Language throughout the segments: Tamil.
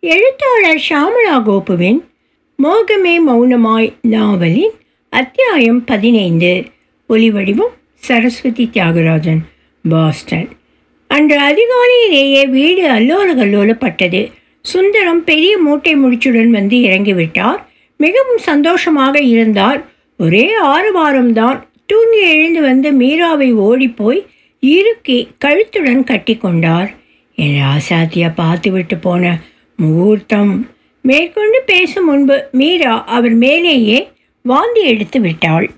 எழுத்தாளர் ஷாமலா கோபுவின் மோகமே மௌனமாய் நாவலின் அத்தியாயம் பதினைந்து. ஒலிவடிவம் சரஸ்வதி தியாகராஜன் பாஸ்டன். அன்று அதிகாலையிலேயே வீடு அல்லோல கல்லோலப்பட்டது சுந்தரம் பெரிய மூட்டை முடிச்சுடன் வந்து இறங்கிவிட்டார். மிகவும் சந்தோஷமாக இருந்தார். ஒரே ஆறு வாரம்தான் தூங்கி எழுந்து வந்து மீராவை ஓடிப்போய் இறுக்கி கழுத்துடன் கட்டி கொண்டார் என் பார்த்து பார்த்துவிட்டு போன முகூர்த்தம். மேற்கொண்டு பேசும் முன்பு மீரா அவர் மேலேயே வாந்தி எடுத்து விட்டாள்.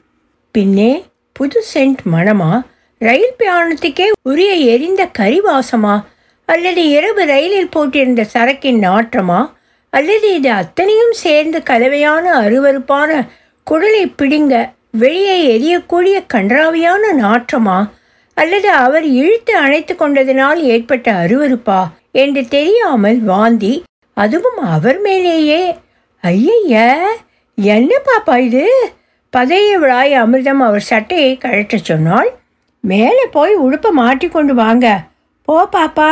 பின்னே புது சென்ட் மணமா? ரயில் பிரயாணத்துக்கே உரிய எரிந்த கரிவாசமா? அல்லது இரவு ரயிலில் போட்டிருந்த சரக்கின் நாற்றமா? அல்லது இது அத்தனையும் சேர்ந்து கலவையான அருவருப்பான குடலை பிடுங்க வெளியே எரியக்கூடிய கன்றாவியான நாற்றமா? அல்லது அவர் இழுத்து அணைத்து கொண்டதினால் ஏற்பட்ட அருவருப்பா? என்று தெரியாமல் வாந்தி அதுவும் அவர் மேலேயே. ஐயைய என்ன பாப்பா இது? பதைய விழாய் அமிர்தம் அவர் சட்டையை கழட்ட சொன்னால் மேலே போய் உடுப்பை மாட்டிக்கொண்டு வாங்க. போ பாப்பா.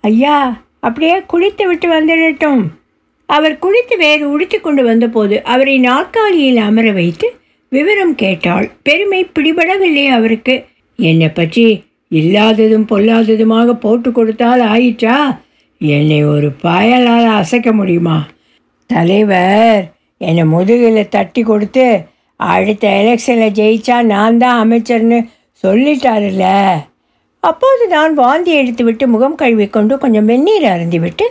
ஐயா அப்படியே குளித்து விட்டு வந்துடட்டும். அவர் குளித்து வேறு உடுத்தி கொண்டு வந்தபோது அவரை நாற்காலியில் அமர வைத்து விவரம் கேட்டாள். பெருமை பிடிபடவில்லை அவருக்கு. என்னை பற்றி இல்லாததும் பொல்லாததுமாக போட்டு கொடுத்தால் ஆயிற்றா? என்னை ஒரு பாயலால் அசைக்க முடியுமா? தலைவர் என்னை முதுகில் தட்டி கொடுத்து அடுத்த எலெக்ஷனில் ஜெயிச்சா நான் தான் அமைச்சர்னு சொல்லிட்டாருல்ல. அப்போது நான் வாந்தி எடுத்துவிட்டு முகம் கழுவிக்கொண்டு கொஞ்சம் வெந்நீர் அருந்திவிட்டு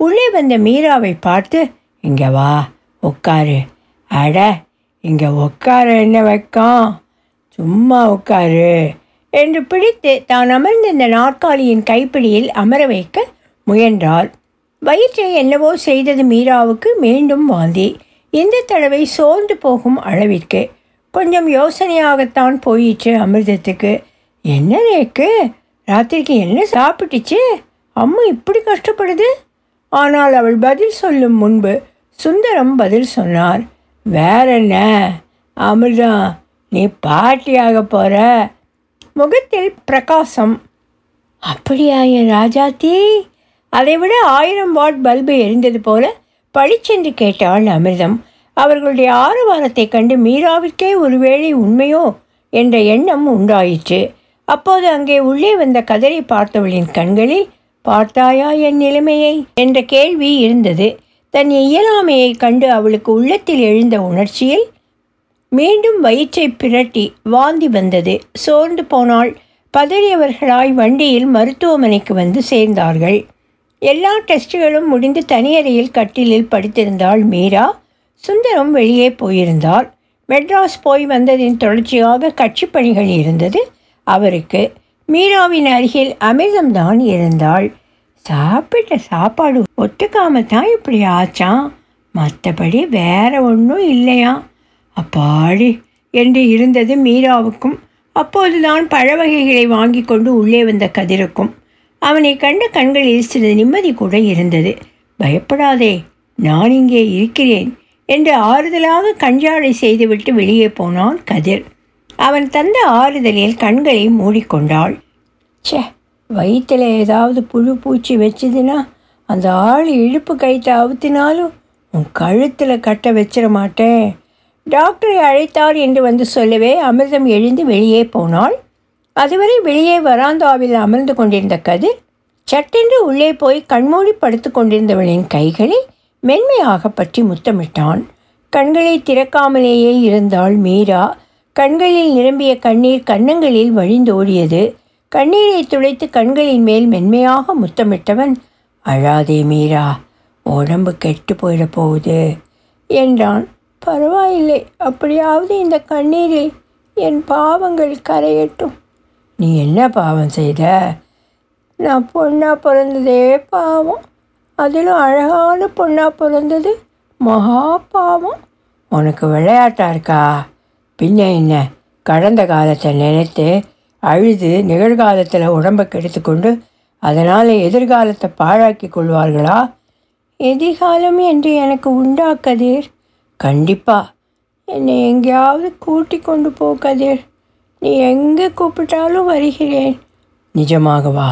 உள்ளே வந்த மீராவை பார்த்து இங்கே வா உட்காரு. அட இங்கே உட்கார என்ன வைக்கம் சும்மா உட்காரு. என்று பிடித்து தான் அமர்ந்திருந்த நாற்காலியின் கைப்பிடியில் அமர வைக்க முயன்றாள். வயிற்றை என்னவோ செய்தது மீராவுக்கு மீண்டும் வாந்தி. இந்த தடவை சோர்ந்து போகும் அளவிற்கு. கொஞ்சம் யோசனையாகத்தான் போயிற்று அமிர்தத்துக்கு. என்ன ரேக்கு? ராத்திரிக்கு என்ன சாப்பிட்டுச்சு? அம்மா இப்படி கஷ்டப்படுது? ஆனால் அவள் பதில் சொல்லும் முன்பு சுந்தரம் பதில் சொன்னார். வேற என்ன? அமிர்தம் நீ பாட்டியாக போகிற முகத்தில் பிரகாசம். அப்படியா என் ராஜாத்தி? அதைவிட ஆயிரம் வாட் பல்பு எரிந்தது போல பளிச்சென்று கேட்டாள் அமிர்தம். அவர்களுடைய ஆரவாரத்தை கண்டு மீராவிற்கே ஒருவேளை உண்மையோ என்ற எண்ணம் உண்டாயிற்று. அப்போது அங்கே உள்ளே வந்த கதரை பார்த்தவளின் கண்களில் பார்த்தாயா என் நிலைமையை? என்ற கேள்வி இருந்தது. தன் இயலாமையை கண்டு அவளுக்கு உள்ளத்தில் எழுந்த உணர்ச்சியில் மீண்டும் வயிற்றை பிரட்டி வாந்தி வந்தது. சோர்ந்து போனால் பதறியவர்களாய் வண்டியில் மருத்துவமனைக்கு வந்து சேர்ந்தார்கள். எல்லா டெஸ்ட்டுகளும் முடிந்து தனியறையில் கட்டிலில் படுத்திருந்தாள் மீரா. சுந்தரம் வெளியே போயிருந்தார் மெட்ராஸ் போய் வந்ததின் தொடர்ச்சியாக கட்சி பணிகள் இருந்தது. அவருக்கு மீராவின் அருகில் அமிர்தம்தான் இருந்தாள். சாப்பிட்ட சாப்பாடு ஒத்துக்காம தான் இப்படி ஆச்சான் மற்றபடி வேற ஒன்றும் இல்லையா? அப்பாடி என்று இருந்தது மீராவுக்கும் அப்போதுதான் பழவகைகளை வாங்கி கொண்டு உள்ளே வந்த கதிருக்கும். அவனை கண்ட கண்களில் சிறிது நிம்மதி கூட இருந்தது. பயப்படாதே நான் இங்கே இருக்கிறேன் என்று ஆறுதலாக கஞ்சாடை செய்துவிட்டு வெளியே போனான் கதிர். அவன் தந்த ஆறுதலில் கண்களை மூடிக்கொண்டாள். சே வயிற்றில் ஏதாவது புழு பூச்சி வச்சுதுன்னா அந்த ஆள் இழுப்பு கைத்தை அவுத்தினாலும் உன் கழுத்தில் கட்ட வச்சிட மாட்டேன். டாக்டரை அழைத்தார் என்று வந்து சொல்லவே அமிர்தம் எழுந்து வெளியே போனாள். அதுவரை வெளியே வராந்தாவில் அமர்ந்து கொண்டிருந்த கதிர் சட்டென்று உள்ளே போய் கண்மூடி படுத்து கொண்டிருந்தவளின் கைகளை மென்மையாக பற்றி முத்தமிட்டான். கண்களை திறக்காமலேயே இருந்தாள் மீரா. கண்களில் நிரம்பிய கண்ணீர் கன்னங்களில் வழிந்தோடியது. கண்ணீரை துளைத்து கண்களின் மேல் மென்மையாக முத்தமிட்டவன் அழாதே மீரா உடம்பு கெட்டு போயிடப் போகுது என்றான். பரவாயில்லை அப்படியாவது இந்த கண்ணீரில் என் பாவங்கள் கரையட்டும். நீ என்ன பாவம் செய்த? நான் பொண்ணாக பிறந்ததே பாவம். அதிலும் அழகான பொண்ணாக பிறந்தது மகா பாவம். உனக்கு விளையாட்டா இருக்கா? பின்ன என்ன? கடந்த காலத்தை நினைத்து அழுது நிகழ்காலத்தில் உடம்பை கெடுத்துக்கொண்டு அதனால் எதிர்காலத்தை பாழாக்கி கொள்வார்களா? எதிர்காலம் என்று எனக்கு உண்டா கதிர்? என்னை எங்கேயாவது கூட்டி கொண்டு போ கதிர். நீ எங்கே கூப்பிட்டாலும் வருகிறேன். நிஜமாகவா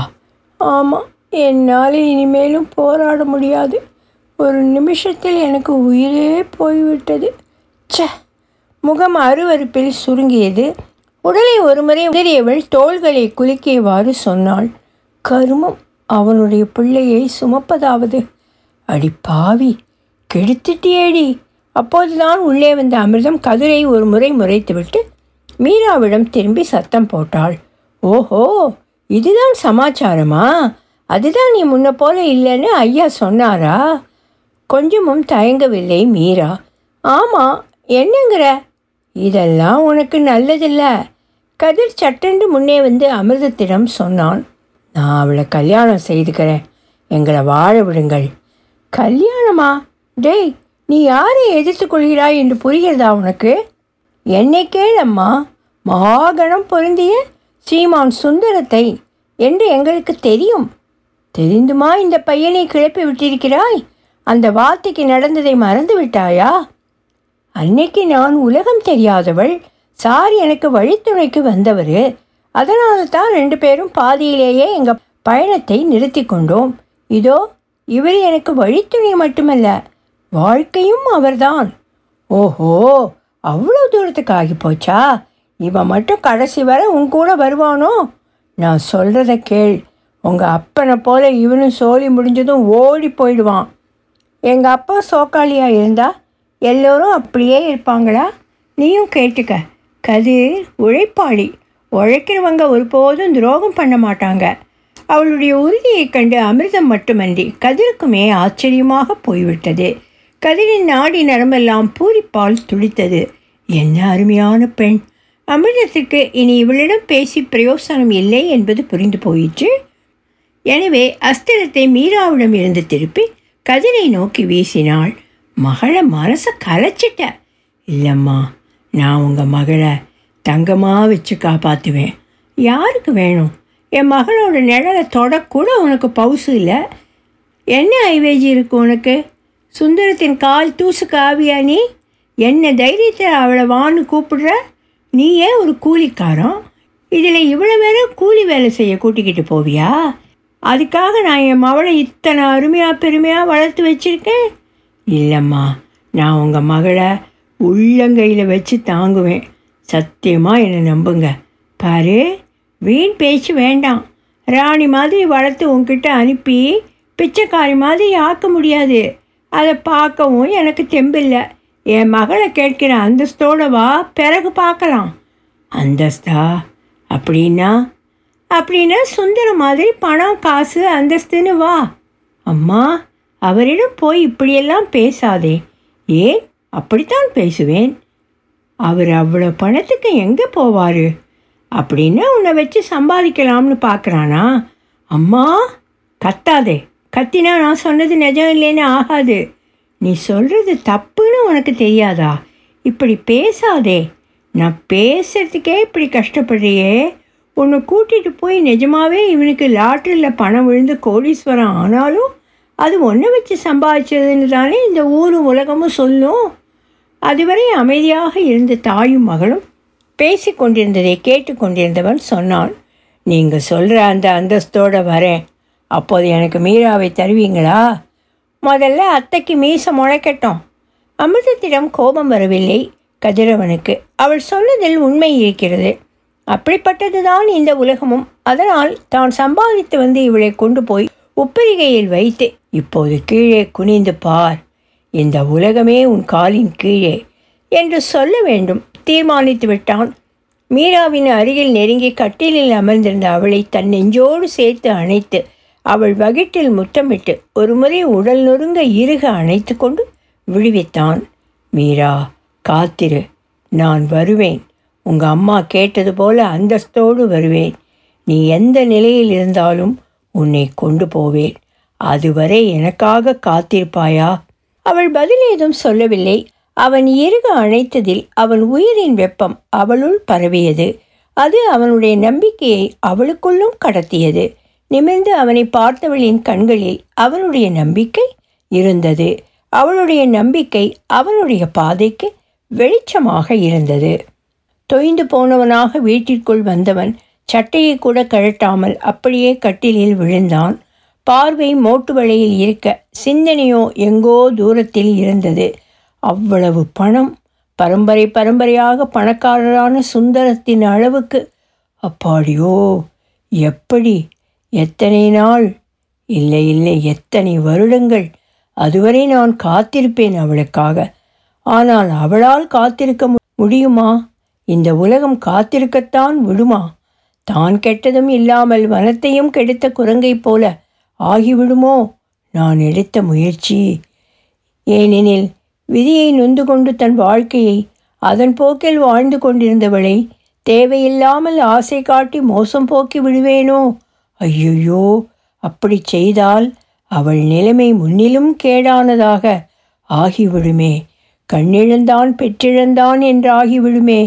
ஆமாம் என்னால் இனிமேலும் போராட முடியாது. ஒரு நிமிஷத்தில் எனக்கு உயிரே போய்விட்டது. ச்சே முகம் அருவருப்பில் சுருங்கியது. உடலை ஒருமுறை உதறியவள் தோள்களை குலுக்கியவாறு சொன்னாள். கருமம் அவனுடைய பிள்ளையை சுமப்பதாவது. அடி பாவி கெடுத்துட்டியேடி. அப்போதுதான் உள்ளே வந்த அமிர்தம் கதிரை ஒரு முறை முறைத்துவிட்டு மீராவிடம் திரும்பி சத்தம் போட்டாள். ஓஹோ இதுதான் சமாச்சாரமா? அதுதான் நீ முன்ன போல இல்லைன்னு ஐயா சொன்னாரா? கொஞ்சமும் தயங்கவில்லை மீரா. ஆமாம் என்னங்கிற? இதெல்லாம் உனக்கு நல்லதில்ல. கதிர் சட்டென்று முன்னே வந்து அமிர்தத்திடம் சொன்னான். நான் அவளை கல்யாணம் செய்துக்கிறேன். எங்களை வாழ விடுங்கள். கல்யாணமா? டேய் நீ யாரை எதிர்த்து கொள்கிறாய் என்று புரிகிறதா உனக்கு? என்னை கேளம்மா மகாகணம் பொருந்திய சீமான் சுந்தரத்தை என்று எங்களுக்கு தெரியும். தெரிந்துமா இந்த பையனை கிளப்பி விட்டிருக்கிறாய்? அந்த வார்த்தைக்கு நடந்ததை மறந்து விட்டாயா? அன்னைக்கு நான் உலகம் தெரியாதவள் சார் எனக்கு வழித்துணைக்கு வந்தவர். அதனால தான் ரெண்டு பேரும் பாதியிலேயே எங்கள் பயணத்தை நிறுத்தி கொண்டோம். இதோ இவர் எனக்கு வழித்துணை மட்டுமல்ல வாழ்க்கையும் அவர்தான். ஓஹோ! அவ்வளோ தூரத்துக்கு ஆகி போச்சா? இவன் மட்டும் கடைசி வரை உன் கூட வருவானோ? நான் சொல்கிறத கேள். உங்கள் அப்பனை போல இவனும் சோழி முடிஞ்சதும் ஓடி போயிடுவான். எங்கள் அப்பா சோக்காளியாக இருந்தால் எல்லோரும் அப்படியே இருப்பாங்களா? நீயும் கேட்டுக்க. கதிர் உழைப்பாளி. உழைக்கிறவங்க ஒருபோதும் துரோகம் பண்ண மாட்டாங்க. அவளுடைய உறுதியைக் கண்டு அமிர்தம் மட்டுமன்றி கதிருக்குமே ஆச்சரியமாக போய்விட்டது. கதிரின் நாடி நரம்பெல்லாம் பூரிப்பால் துடித்தது. என்ன அருமையான பெண். அமிர்தத்திற்கு இனி இவளிடம் பேசி பிரயோசனம் இல்லை என்பது புரிந்து போயிற்று? எனவே அஸ்திரத்தை மீராவிடம் இருந்து திருப்பி கதிரை நோக்கி வீசினாள். மகளை மனசை கலைச்சிட்ட. இல்லைம்மா நான் உங்கள் மகளை தங்கமாக வச்சு காப்பாற்றுவேன் யாருக்கு வேணும்? என் மகளோட நிழலை தொடக்கூட உனக்கு பவுசு இல்லை. என்ன ஐவேஜி இருக்கு உனக்கு? சுந்தரத்தின் கால் தூசு காவியா நீ? என்ன தைரியத்தை அவளை வான்னு கூப்பிடுற? ஏன் ஒரு கூலிக்காரன். இதில் இவ்வளோ வேற கூலி வேலை செய்ய கூட்டிக்கிட்டு போவியா? அதுக்காக நான் என் மவளை இத்தனை அருமையாக பெருமையாக வளர்த்து வச்சுருக்கேன்? இல்லைம்மா நான் உங்கள் மகளை உள்ளங்கையில் வச்சு தாங்குவேன். சத்தியமாக என்னை நம்புங்க. பாரு வீண் பேச்சு வேண்டாம். ராணி மாதிரி வளர்த்து உங்ககிட்ட அனுப்பி பிச்சைக்காரி மாதிரி ஆக்க முடியாது. அதை பார்க்கவும் எனக்கு தெம்பில்லை. என் மகளை கேட்கிற அந்தஸ்தோடு வா பிறகு பார்க்கலாம். அந்தஸ்தா? அப்படின்னா? அப்படின்னா சுந்தர மாதிரி பணம் காசு அந்தஸ்துன்னு வா. அம்மா அவரிடம் போய் இப்படியெல்லாம் பேசாதே. ஏன்? அப்படித்தான் பேசுவேன். அவர் அவ்வளோ பணத்துக்கு எங்கே போவார்? அப்படின்னா உன்னை வச்சு சம்பாதிக்கலாம்னு பார்க்குறானா? அம்மா கத்தாதே. கத்தினா நான் சொன்னது நிஜம் இல்லைன்னு ஆகாது. நீ சொல்கிறது தப்புன்னு உனக்கு தெரியாதா? இப்படி பேசாதே. நான் பேசுறதுக்கே இப்படி கஷ்டப்படுறியே. உன்னை கூட்டிகிட்டு போய் நிஜமாகவே இவனுக்கு லாட்டரியில் பணம் விழுந்து கோடீஸ்வரம் ஆனாலும் அது ஒன்றை வச்சு சம்பாதிச்சதுன்னு தானே இந்த ஊரும் உலகமும் சொல்லும். அதுவரை அமைதியாக இருந்த தாயும் மகளும் பேசி கொண்டிருந்ததை கேட்டுக்கொண்டிருந்தவன் சொன்னான் நீங்கள் சொல்கிற அந்த அந்தஸ்தோடு வரேன். அப்போது எனக்கு மீராவை தருவீங்களா? முதல்ல அத்தைக்கு மீச முளைக்கட்டும். அமிர்தத்திடம் கோபம் வரவில்லை. கதிரவனுக்கு அவள் சொன்னதில் உண்மை இருக்கிறது. அப்படிப்பட்டதுதான் இந்த உலகமும். அதனால் தான் சம்பாதித்து வந்து இவளை கொண்டு போய் உப்பரிகையில் வைத்து இப்போது கீழே குனிந்து பார். இந்த உலகமே உன் காலின் கீழே என்று சொல்ல வேண்டும். தீர்மானித்து விட்டான். மீராவின் அருகில் நெருங்கி கட்டிலில் அமர்ந்திருந்த அவளை தன் நெஞ்சோடு சேர்த்து அணைத்து அவள் வகிட்டில் முத்தமிட்டு ஒருமுறை உடல் நொறுங்க இறுக அணைத்து கொண்டு விடுவித்தான். மீரா காத்திரு. நான் வருவேன். உங்க அம்மா கேட்டது போல அந்தஸ்தோடு வருவேன். நீ எந்த நிலையில் இருந்தாலும் உன்னை கொண்டு போவேன். அதுவரை எனக்காக காத்திருப்பாயா? அவள் பதில் ஏதும் சொல்லவில்லை. அவன் இறுக அணைத்ததில் அவன் உயிரின் வெப்பம் அவளுள் பரவியது. அது அவனுடைய நம்பிக்கையை அவளுக்குள்ளும் கடத்தியது. நிமிர்ந்து அவனை பார்த்தவளின் கண்களில் அவனுடைய நம்பிக்கை இருந்தது. அவளுடைய நம்பிக்கை அவனுடைய பாதைக்கு வெளிச்சமாக இருந்தது. தொய்ந்து போனவனாக வீட்டிற்குள் வந்தவன் சட்டையை கூட கழட்டாமல் அப்படியே கட்டிலில் விழுந்தான். பார்வை மோட்டு வலையில் இருக்க சிந்தனையோ எங்கோ தூரத்தில் இருந்தது. அவ்வளவு பணம் பரம்பரை பரம்பரையாக பணக்காரரான சுந்தரத்தின் அளவுக்கு. அப்பாடியோ எப்படி எத்தனை நாள்? இல்லை இல்லை எத்தனை வருடங்கள்? அதுவரை நான் காத்திருப்பேன் அவளுக்காக. ஆனால் அவளால் காத்திருக்க முடியுமா? இந்த உலகம் காத்திருக்கத்தான் விடுமா? தான் கெட்டதும் இல்லாமல் வனத்தையும் கெடுத்த குரங்கைப் போல ஆகிவிடுமோ? நான் எடுத்த முயற்சி. ஏனெனில் விதியை நொந்து கொண்டு தன் வாழ்க்கையை அதன் போக்கில் வாழ்ந்து கொண்டிருந்தவளை தேவையில்லாமல் ஆசை காட்டி மோசம் போக்கி விடுவேனோ? ஐயையோ அப்படி செய்தால் அவள் நிலைமை முன்னிலும் கேடானதாக ஆகிவிடுமே. கண்ணிழந்தான் பெற்றிழந்தான் என்றாகிவிடுமே.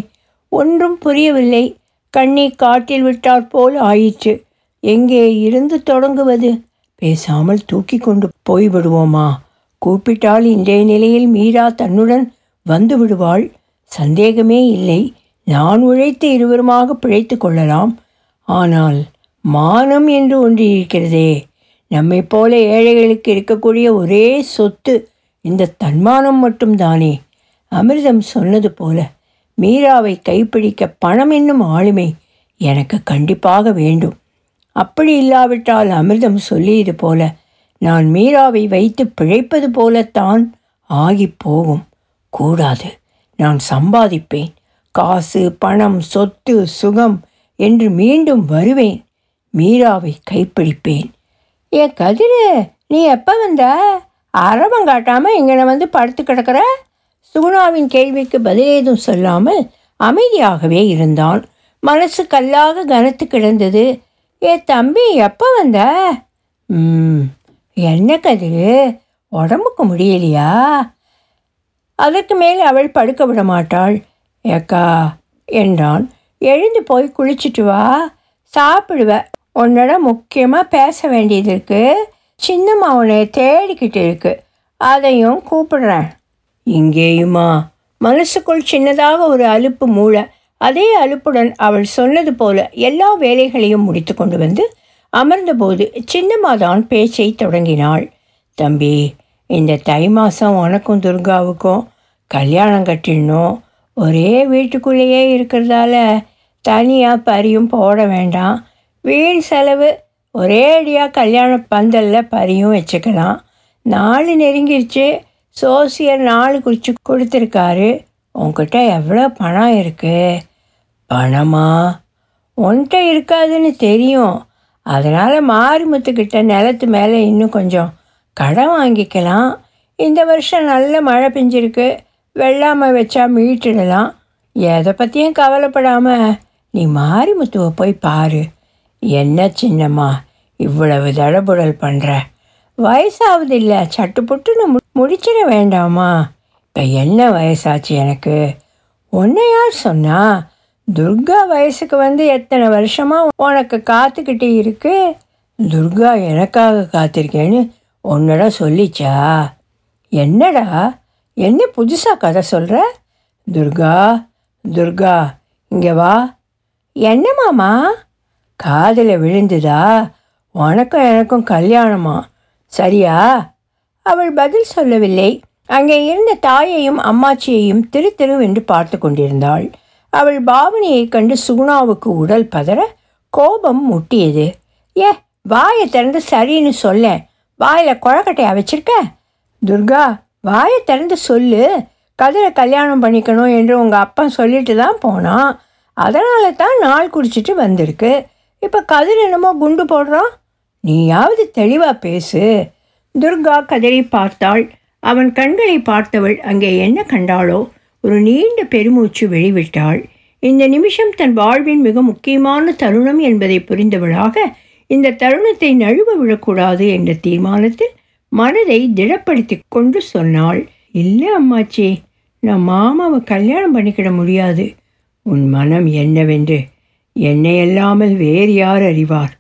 ஒன்றும் புரியவில்லை. கண்ணை காட்டில் விட்டாற்போல் ஆயிற்று. எங்கே இருந்து தொடங்குவது? பேசாமல் தூக்கி கொண்டு போய்விடுவோமா? கூப்பிட்டால் இன்றைய நிலையில் மீரா தன்னுடன் வந்து விடுவாள். சந்தேகமே இல்லை. நான் உழைத்து இருவருமாக பிழைத்து கொள்ளலாம். ஆனால் மானம் என்று ஒன்று இருக்கிறதே. நம்மைப் போல ஏழைகளுக்கு இருக்கக்கூடிய ஒரே சொத்து இந்த தன்மானம் மட்டும்தானே. அமிர்தம் சொன்னது போல மீராவை கைப்பிடிக்க பணம் என்னும் ஆளுமை எனக்கு கண்டிப்பாக வேண்டும். அப்படி இல்லாவிட்டால் அமிர்தம் சொல்லியது போல நான் மீராவை வைத்து பிழைப்பது போலத்தான் ஆகிப் போகும். கூடாது நான் சம்பாதிப்பேன். காசு பணம் சொத்து சுகம் என்று மீண்டும் வருவேன். மீராவை கைப்பிடிப்பேன். ஏ கதிரு நீ எப்போ வந்த? அரவம் காட்டாமல் இங்கே வந்து படுத்து கிடக்கிற? சுகுணாவின் கேள்விக்கு பதிலேதும் சொல்லாமல் அமைதியாகவே இருந்தான். மனசு கல்லாக கனத்து கிடந்தது. ஏ தம்பி எப்போ வந்த? ம் என்ன கதிரு உடம்புக்கு முடியலையா? அதற்கு மேல் அவள் படுக்க விட மாட்டாள். ஏக்கா என்றான். எழுந்து போய் குளிச்சுட்டு வா சாப்பிடுவ. உன்னோட முக்கியமாக பேச வேண்டியது இருக்கு. சின்னம்மா உன்னை தேடிக்கிட்டு இருக்கு. அதையும் கூப்பிடுறேன். இங்கேயுமா? மனசுக்குள் சின்னதாக ஒரு அலுப்பு மூளை அதே அலுப்புடன் அவள் சொன்னது போல எல்லா வேலைகளையும் முடித்து கொண்டு வந்து அமர்ந்தபோது சின்னம்மா தான் பேச்சை தொடங்கினாள். தம்பி இந்த தை மாதம் உனக்கும் துர்காவுக்கும் கல்யாணம் கட்டிடணும். ஒரே வீட்டுக்குள்ளேயே இருக்கிறதால தனியாக பரியும் போட வேண்டாம். வீண் செலவு ஒரே அடியாக கல்யாண பந்தலில் பரியும் வச்சுக்கலாம். நாள் நெருங்கிருச்சு. சோசியர் நாள் குறித்து கொடுத்துருக்காரு. உங்ககிட்ட எவ்வளோ பணம் இருக்குது பணமா? உன்கிட்ட இருக்காதுன்னு தெரியும். அதனால் மாரிமுத்துக்கிட்ட நிலத்து மேலே இன்னும் கொஞ்சம் கடன் வாங்கிக்கலாம். இந்த வருஷம் நல்ல மழை பெஞ்சிருக்கு. வெள்ளாமை வச்சா மீட்டிடலாம். எதை பற்றியும் கவலைப்படாமல் நீ மாரிமுத்துவை போய் பாரு. என்ன சின்னம்மா இவ்வளவு தடபுடல் பண்ணுற வயசாவது இல்லை சட்டுப்புட்டுன்னு மு முடிச்சிட வேண்டாமா? இப்போ என்ன வயசாச்சு எனக்கு? ஒன்று யார் சொன்னா? துர்கா வயசுக்கு வந்து எத்தனை வருஷமாக உனக்கு காத்துக்கிட்டே இருக்கு? துர்கா எனக்காக காத்திருக்கேன்னு உன்னடா சொல்லிச்சா? என்னடா என்ன புதுசாக கதை சொல்கிற துர்கா துர்கா இங்கே வா. என்ன மாமா? காதில் விழுந்துதா? உனக்கும் எனக்கும் கல்யாணமா? சரியா? அவள் பதில் சொல்லவில்லை. அங்கே இருந்த தாயையும் அம்மாச்சியையும் திரு திருவென்று பார்த்து கொண்டிருந்தாள். அவள் பாவனையைக் கண்டு சுகுணாவுக்கு உடல் பதற கோபம் முட்டியது. ஏ வாயை திறந்து சரின்னு சொல்ல. வாயில் குழக்கட்டையா வச்சிருக்க துர்கா வாயை திறந்து சொல்லு. கதிரை கல்யாணம் பண்ணிக்கணும் என்று உங்கள் அப்பா சொல்லிட்டு தான் போனான். அதனால தான் நாள் குடிச்சிட்டு வந்திருக்கு. இப்போ கதிர் என்னமோ குண்டு போடுறான் நீயாவது தெளிவாக பேசு. துர்கா கதிரை பார்த்தாள். அவன் கண்களை பார்த்தவள் அங்கே என்ன கண்டாளோ? ஒரு நீண்ட பெருமூச்சு வெளிவிட்டாள். இந்த நிமிஷம் தன் வாழ்வின் மிக முக்கியமான தருணம் என்பதை புரிந்தவளாக இந்த தருணத்தை நழுவ விடக்கூடாது என்ற தீர்மானத்தில் மனதை திடப்படுத்தி கொண்டு சொன்னாள். இல்லை அம்மாச்சி நான் மாமாவை கல்யாணம் பண்ணிக்கிட முடியாது. உன் மனம் என்னவென்று என்னை அல்லாமல் வேறு யார் அறிவார்?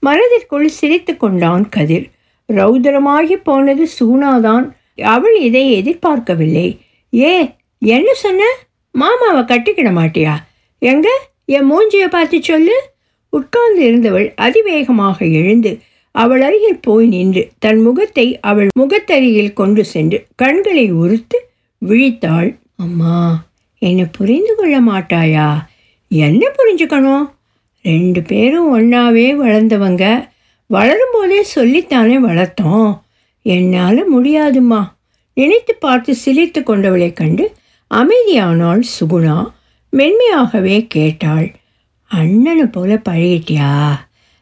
மனதிற்குள் சிரித்து கொண்டான் கதிர். ரௌதரமாகி போனது சூனாதான். அவள் இதை எதிர்பார்க்கவில்லை. ஏ என்ன சொன்ன? மாமாவை கட்டிக்கிட மாட்டியா? எங்க? என் மூஞ்சியை பார்த்து சொல்லு. உட்கார்ந்து இருந்தவள் அதிவேகமாக எழுந்து அவள் அருகில் போய் நின்று தன் முகத்தை அவள் முகத்தருகில் கொண்டு சென்று கண்களை உறுத்து விழித்தாள். அம்மா என்னை புரிந்து கொள்ள மாட்டாயா? என்ன புரிஞ்சுக்கணும்? ரெண்டு பேரும் ஒன்றாவே வளர்ந்தவங்க. வளரும்போதே சொல்லித்தானே வளர்த்தோம். என்னால் முடியாதும்மா. நினைத்து பார்த்து சிரித்து கொண்டவளை கண்டு அமைதியானாள் சுகுணா மென்மையாகவே கேட்டாள். அண்ணனை போல பழகிட்டியா?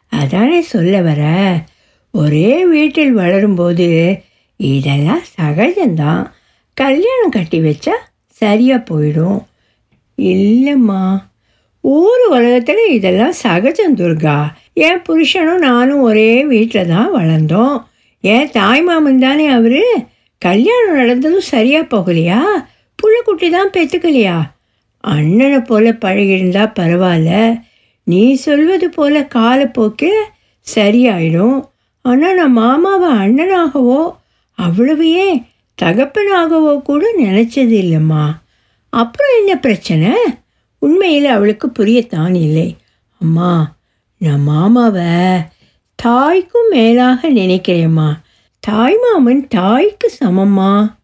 அதானே சொல்ல வர. ஒரே வீட்டில் வளரும்போது இதெல்லாம் சகஜம்தான். கல்யாணம் கட்டி வச்சா சரியாக போயிடும். இல்லைம்மா. ஊர் உலகத்தில் இதெல்லாம் சகஜம் துர்கா. என் புருஷனும் நானும் ஒரே வீட்டில் தான் வளர்ந்தோம். என் தாய்மாமன் தானே அவர்? கல்யாணம் நடந்ததும் சரியாக போகலையா? புள்ளக்குட்டி தான் பெற்றுக்கலையா அண்ணனை போல பழகியிருந்தா பரவாயில்ல. நீ சொல்வது போல காலப்போக்கில் சரியாயிடும். ஆனால் நான் மாமாவை அண்ணனாகவோ அவ்வளவு ஏன் தகப்பனாகவோ கூட நினச்சது இல்லைம்மா. அப்புறம் என்ன பிரச்சனை? உண்மையில் அவளுக்கு புரியத்தான் இல்லை. அம்மா நான் மாமாவை தாய்க்கும் மேலாக நினைக்கிறேம்மா. தாய்மாமன் தாய்க்கு சமம்மா.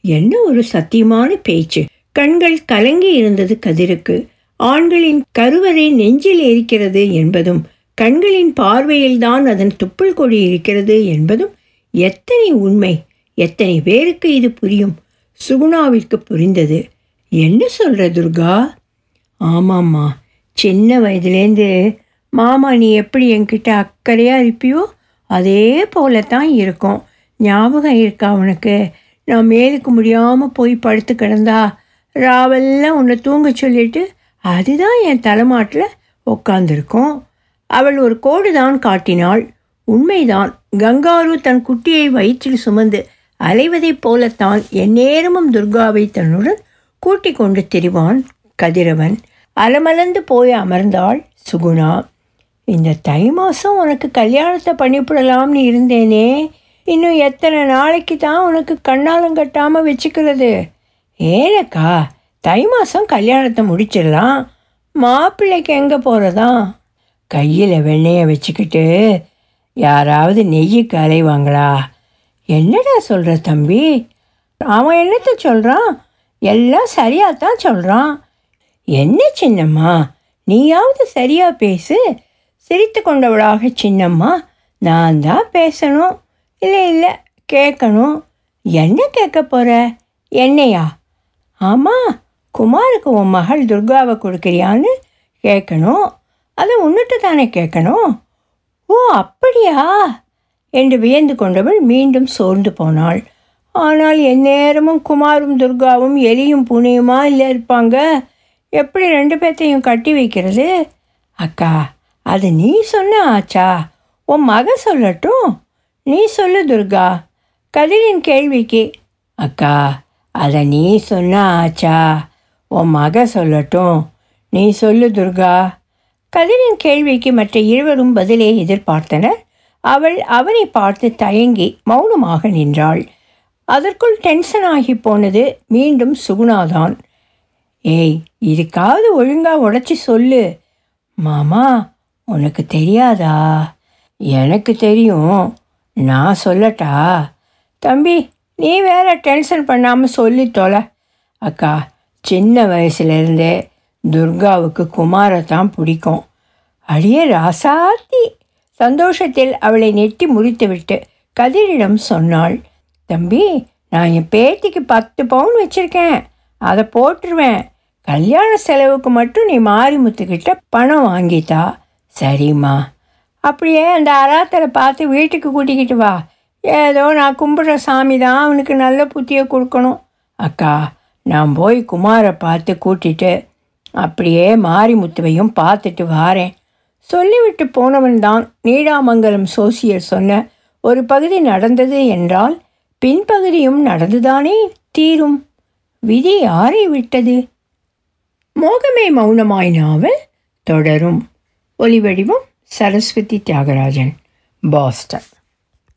என்ன ஒரு சத்தியமான பேச்சு. கண்கள் கலங்கி இருந்தது கதிருக்கு. ஆண்களின் கருவறை நெஞ்சில் இருக்கிறது என்பதும் கண்களின் பார்வையில்தான் அதன் துப்புள் கொடி இருக்கிறது என்பதும் எத்தனை உண்மை. எத்தனை பேருக்கு இது புரியும். சுகுணாவிற்கு புரிந்தது. என்ன சொல்ற துர்கா? ஆமாம்மா. சின்ன வயதுலேருந்து மாமா நீ எப்படி என்கிட்ட அக்கறையாக இருப்பியோ அதே போல தான் இருக்கும். ஞாபகம் இருக்கா உனக்கு? நான் மேலுக்கு முடியாமல் போய் படுத்து கிடந்தா ராவெல்லாம் உன்னை தூங்க சொல்லிட்டு அதுதான் என் தலைமாட்டில் உட்காந்துருக்கோம் அவள் ஒரு கோடு தான் காட்டினாள். உண்மைதான் கங்காரு தன் குட்டியை வயிற்றில் சுமந்து அலைவதைப் போலத்தான் எந்நேரமும் துர்காவை தன்னுடன் கூட்டிக் கொண்டு திரிவான் கதிரவன். அலமலந்து போய் அமர்ந்தாள் சுகுணா. இந்த தை மாதம் உனக்கு கல்யாணத்தை பண்ணிவிடலாம்னு இருந்தேனே. இன்னும் எத்தனை நாளைக்கு தான் உனக்கு கண்ணாலம் கட்டாமல் வச்சுக்கிறது? ஏனக்கா தை மாதம் கல்யாணத்தை முடிச்சிடலாம். மாப்பிள்ளைக்கு எங்கே போகிறதா கையில் வெண்ணெயை வச்சுக்கிட்டு யாராவது நெய்யுக்கு அலைவாங்களா? என்னடா சொல்கிற தம்பி? அவன் என்னத்தை சொல்கிறான் எல்லாம் சரியாக தான் சொல்கிறான் என்ன சின்னம்மா? நீயாவது சரியாக பேசு. சிரித்து கொண்டவளாக சின்னம்மா நான் தான் பேசணும். இல்லை இல்லை கேட்கணும். என்ன கேட்க போகிற என்னையா? ஆமாம் குமாருக்கு உன் மகள் துர்காவை கொடுக்குறியான்னு கேட்கணும். அதை உன்னிட்டு தானே கேட்கணும்? ஓ அப்படியா? என்று வியந்து கொண்டவள் மீண்டும் சோர்ந்து போனாள். ஆனால் எந்நேரமும் குமாரும் துர்காவும் எலியும் புனியுமா இல்லை இருப்பாங்க? எப்படி ரெண்டு பேர்த்தையும் கட்டி வைக்கிறது? அக்கா அது நீ சொன்ன ஆச்சா. உன் மக சொல்லட்டும். நீ சொல்லு துர்கா. கதிரின் கேள்விக்கு அக்கா அதை நீ சொன்ன ஆச்சா. உன் மக சொல்லட்டும். நீ சொல்லு துர்கா. கதிரின் கேள்விக்கு மற்ற இருவரும் பதிலே எதிர்பார்த்தனர். அவள் அவனை பார்த்து தயங்கி மௌனமாக நின்றாள். அதற்குள் டென்ஷன் ஆகி போனது மீண்டும் சுகுணாதான். ஏய் இதுக்காவது ஒழுங்கா உடச்சி சொல்லு. மாமா உனக்கு தெரியாதா? எனக்கு தெரியும். நான் சொல்லட்டா? தம்பி நீ வேற டென்ஷன் பண்ணாமல் சொல்லி தொலை. அக்கா சின்ன வயசுலேருந்தே துர்காவுக்கு குமாரை தான் பிடிக்கும். அடியே ராசாத்தி. சந்தோஷத்தில் அவளை நெட்டி முறித்துவிட்டு கதிரிடம் சொன்னாள் தம்பி நான் என் பேத்திக்கு பத்து பவுன் வச்சுருக்கேன். அதை போட்டுருவேன். கல்யாண செலவுக்கு மட்டும் நீ மாரிமுத்துக்கிட்ட பணம் வாங்கித்தா சரிம்மா. அப்படியே அந்த அராத்தரை பார்த்து வீட்டுக்கு கூட்டிக்கிட்டு வா. ஏதோ நான் கும்பிட்ற சாமி தான் அவனுக்கு நல்ல புத்தியை கொடுக்கணும். அக்கா நான் போய் குமாரை பார்த்து கூட்டிட்டு அப்படியே மாரிமுத்துவையும் பார்த்துட்டு வாரேன். சொல்லிவிட்டு போனவன் தான் நீடாமங்கலம் சோசியர் சொன்ன ஒரு பகுதி நடந்தது என்றால் பின்பகுதியும் நடந்துதானே தீரும். விதி யாரை விட்டது? மோகமே மௌனமாய் நாவல் தொடரும். ஒலிவடிவம் சரஸ்வதி தியாகராஜன் பாஸ்டன்.